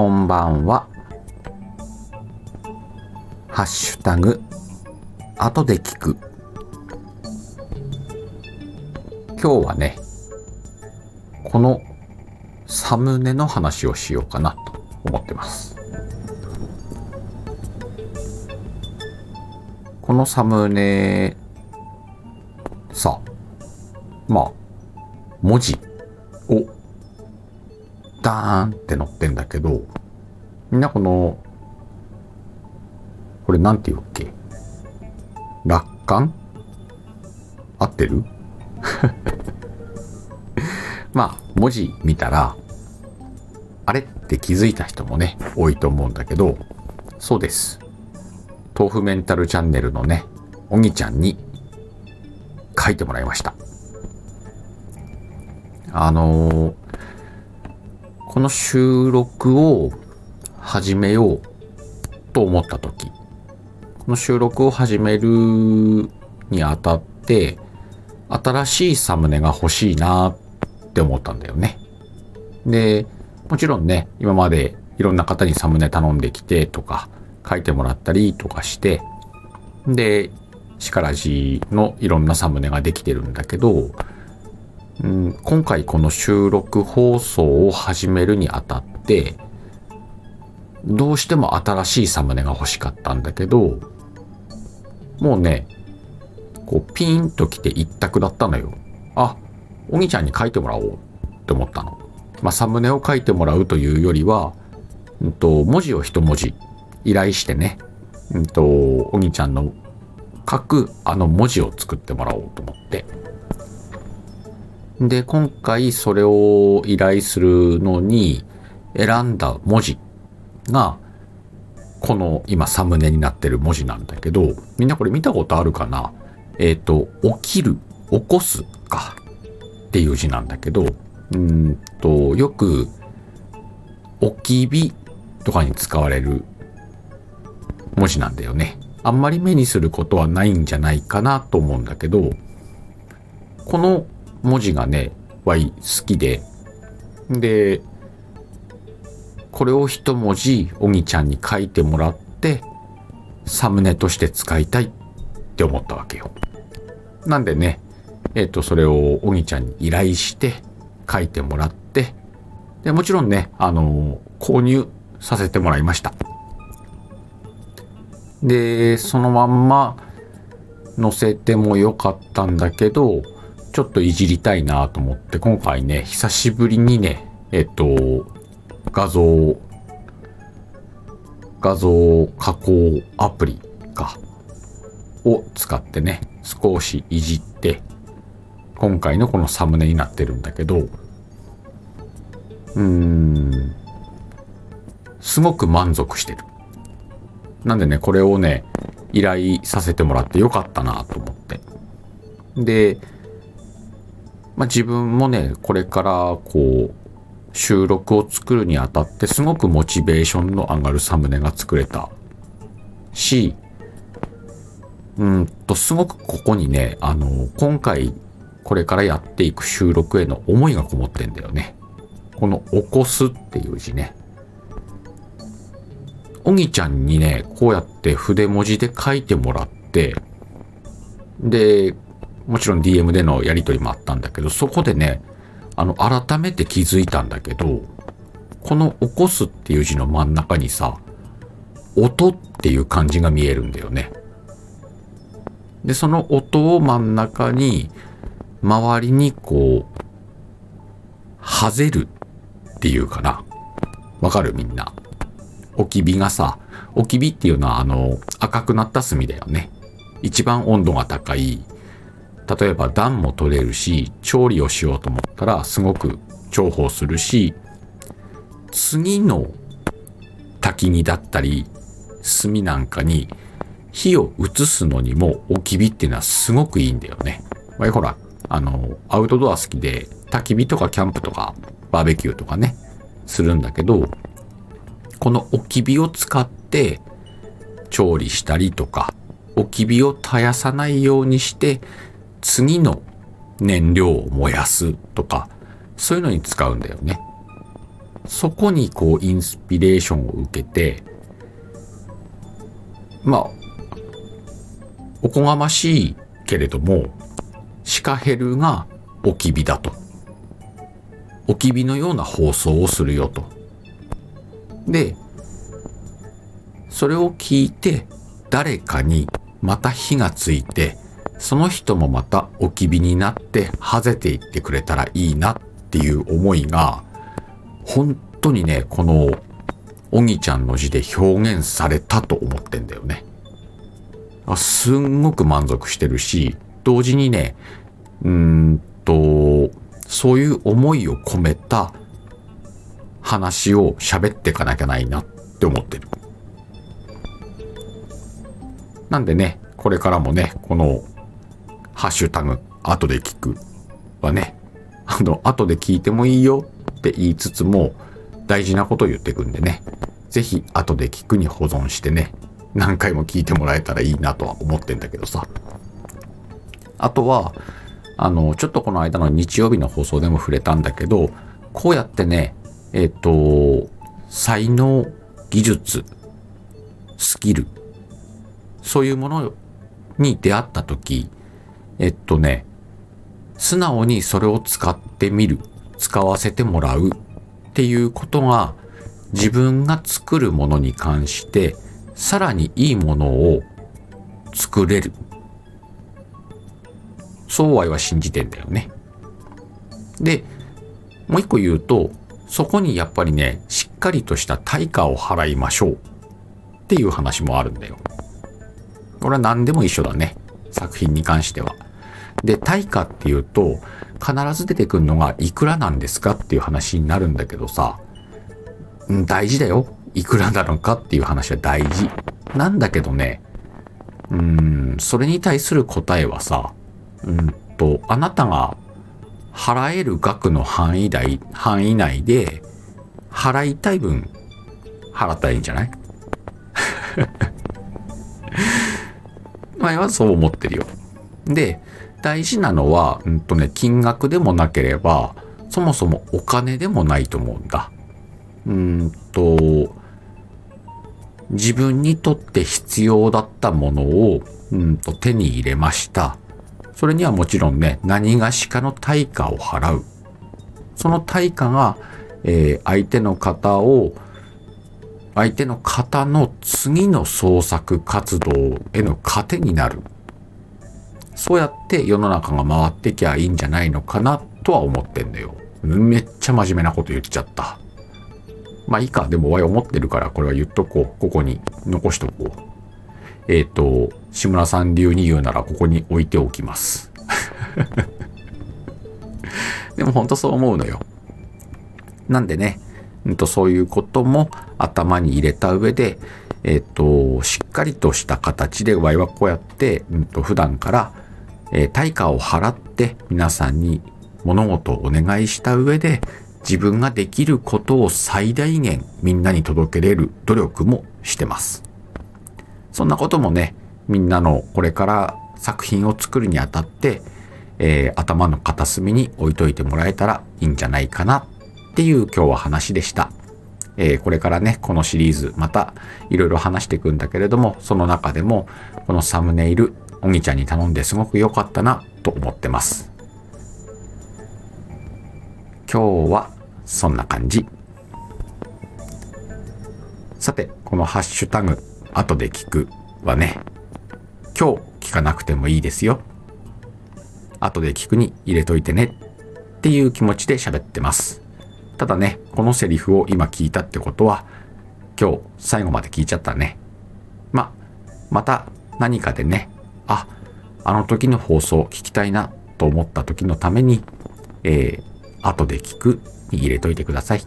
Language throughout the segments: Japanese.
こんばんは。ハッシュタグ、後で聞く。今日はね、このサムネの話をしようかなと思ってます。このサムネ、さ、まあ、文字ダーンって載ってんだけど、みんなこの、これなんて言うっけ？楽観？合ってる？まあ、文字見たら、あれって気づいた人もね、多いと思うんだけど、そうです。豆腐メンタルチャンネルのね、おぎちゃんに書いてもらいました。あのーこの収録を始めようと思った時、この収録を始めるにあたって、新しいサムネが欲しいなって思ったんだよね。で、もちろんね、今までいろんな方にサムネ頼んできてとか、書いてもらったりとかして、で、シカラジのいろんなサムネができてるんだけど、うん、今回この収録放送を始めるにあたって、どうしても新しいサムネが欲しかったんだけど、もうね、こうピーンと来て一択だったのよ。あ、おぎちゃんに書いてもらおうって思ったの。まあ、サムネを書いてもらうというよりは、うんと、文字を一文字依頼してね、うんと、おぎちゃんの書くあの文字を作ってもらおうと思って。で、今回それを依頼するのに選んだ文字が、この今サムネになってる文字なんだけど、みんなこれ見たことあるかな？えっ、と、起きる、起こすか？っていう字なんだけど、うんと、よく、起き火とかに使われる文字なんだよね。あんまり目にすることはないんじゃないかなと思うんだけど、この文字がね、わい好きで、で、これを一文字、おぎちゃんに書いてもらって、サムネとして使いたいって思ったわけよ。なんでね、えっ、と、それをおぎちゃんに依頼して、書いてもらって、で、もちろんね、あの購入させてもらいました。で、そのまんま載せてもよかったんだけど、ちょっといじりたいなと思って、今回ね、久しぶりにね、えっと、画像、画像加工アプリか、を使ってね、少しいじって、今回のこのサムネになってるんだけど、うーん、すごく満足してる。なんでね、これをね、依頼させてもらってよかったなと思って。で、まあ、自分もね、これからこう、収録を作るにあたってすごくモチベーションの上がるサムネが作れたし、うんと、すごくここにね、あの、今回これからやっていく収録への思いがこもってんだよね。この起こすっていう字ね。おぎちゃんにね、こうやって筆文字で書いてもらって、で、もちろん DM でのやりとりもあったんだけど、そこでね、あの、改めて気づいたんだけど、この起こすっていう字の真ん中にさ、音っていう漢字が見えるんだよね。で、その音を真ん中に、周りにこう、はぜるっていうかな。わかる？みんな。置き火がさ、置き火っていうのはあの、赤くなった炭だよね。一番温度が高い。例えば暖も取れるし、調理をしようと思ったらすごく重宝するし、次の焚き火だったり、炭なんかに火を移すのにも置き火っていうのはすごくいいんだよね。まあ、ほら、あの、アウトドア好きで焚き火とかキャンプとかバーベキューとかね、するんだけど、この置き火を使って調理したりとか、置き火を絶やさないようにして、次の燃料を燃やすとか、そういうのに使うんだよね。そこにこうインスピレーションを受けてまあおこがましいけれどもシカヘルがおきびだとおきびのような放送をするよとでそれを聞いて誰かにまた火がついてその人もまたおきびになってはぜていってくれたらいいなっていう思いが本当にねこのおぎちゃんの字で表現されたと思ってんだよね。あすんごく満足してるし同時にねうーんとそういう思いを込めた話を喋っていかなきゃないなって思ってる。なんでね、これからもね、このハッシュタグ、後で聞くはね、あの、後で聞いてもいいよって言いつつも、大事なこと言ってくんでね、ぜひ後で聞くに保存してね、何回も聞いてもらえたらいいなとは思ってんだけどさ。あとは、あの、ちょっとこの間の日曜日の放送でも触れたんだけど、こうやってね、えっ、と、才能、技術、スキル、そういうものに出会った時えっとね素直にそれを使ってみる。使わせてもらう。っていうことが自分が作るものに関してさらにいいものを作れる。そうは信じてんだよね。でもう一個言うとそこにやっぱりねしっかりとした対価を払いましょう。っていう話もあるんだよ。これは何でも一緒だね。作品に関しては。で、対価っていうと、必ず出てくるのがいくらなんですかっていう話になるんだけどさ、うん、大事だよ。いくらなのかっていう話は大事。なんだけどね、うん、それに対する答えはさ、うんと、あなたが払える額の範囲内、範囲内で、払いたい分、払ったらいいんじゃない？前はそう思ってるよ。で、大事なのは、うんとね、金額でもなければ、そもそもお金でもないと思うんだ。うんと、自分にとって必要だったものを、うんと手に入れました。それにはもちろんね、何がしかの対価を払う。その対価が、えー、相手の方を相手の方の次の創作活動への糧になる。そうやって世の中が回ってきゃいいんじゃないのかなとは思ってんだよ。めっちゃ真面目なこと言っちゃった。まあいいか。でもわい思ってるからこれは言っとこう。ここに残しとこう。えっ、ー、と、志村さん流に言うならここに置いておきます。でも本当そう思うのよ。なんでね、うんと、そういうことも頭に入れた上で、えっ、と、しっかりとした形で、ワイはこうやって、うんと、普段から、えー、対価を払って皆さんに物事をお願いした上で、自分ができることを最大限みんなに届けれる努力もしてます。そんなこともね、みんなのこれから作品を作るにあたって、えー、頭の片隅に置いといてもらえたらいいんじゃないかなっていう今日は話でした。えー、これからね、このシリーズ、またいろいろ話していくんだけれども、その中でも、このサムネイル、おぎちゃんに頼んですごく良かったなと思ってます。今日はそんな感じ。さて、このハッシュタグ、後で聞くはね、今日聞かなくてもいいですよ。後で聞くに入れといてねっていう気持ちで喋ってます。ただね、このセリフを今聞いたってことは、今日最後まで聞いちゃったね。ま、また何かでね、あ、あの時の放送聞きたいなと思った時のために、えー、後で聞くに入れといてください。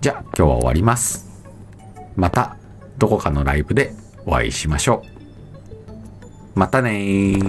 じゃあ今日は終わります。またどこかのライブでお会いしましょう。またね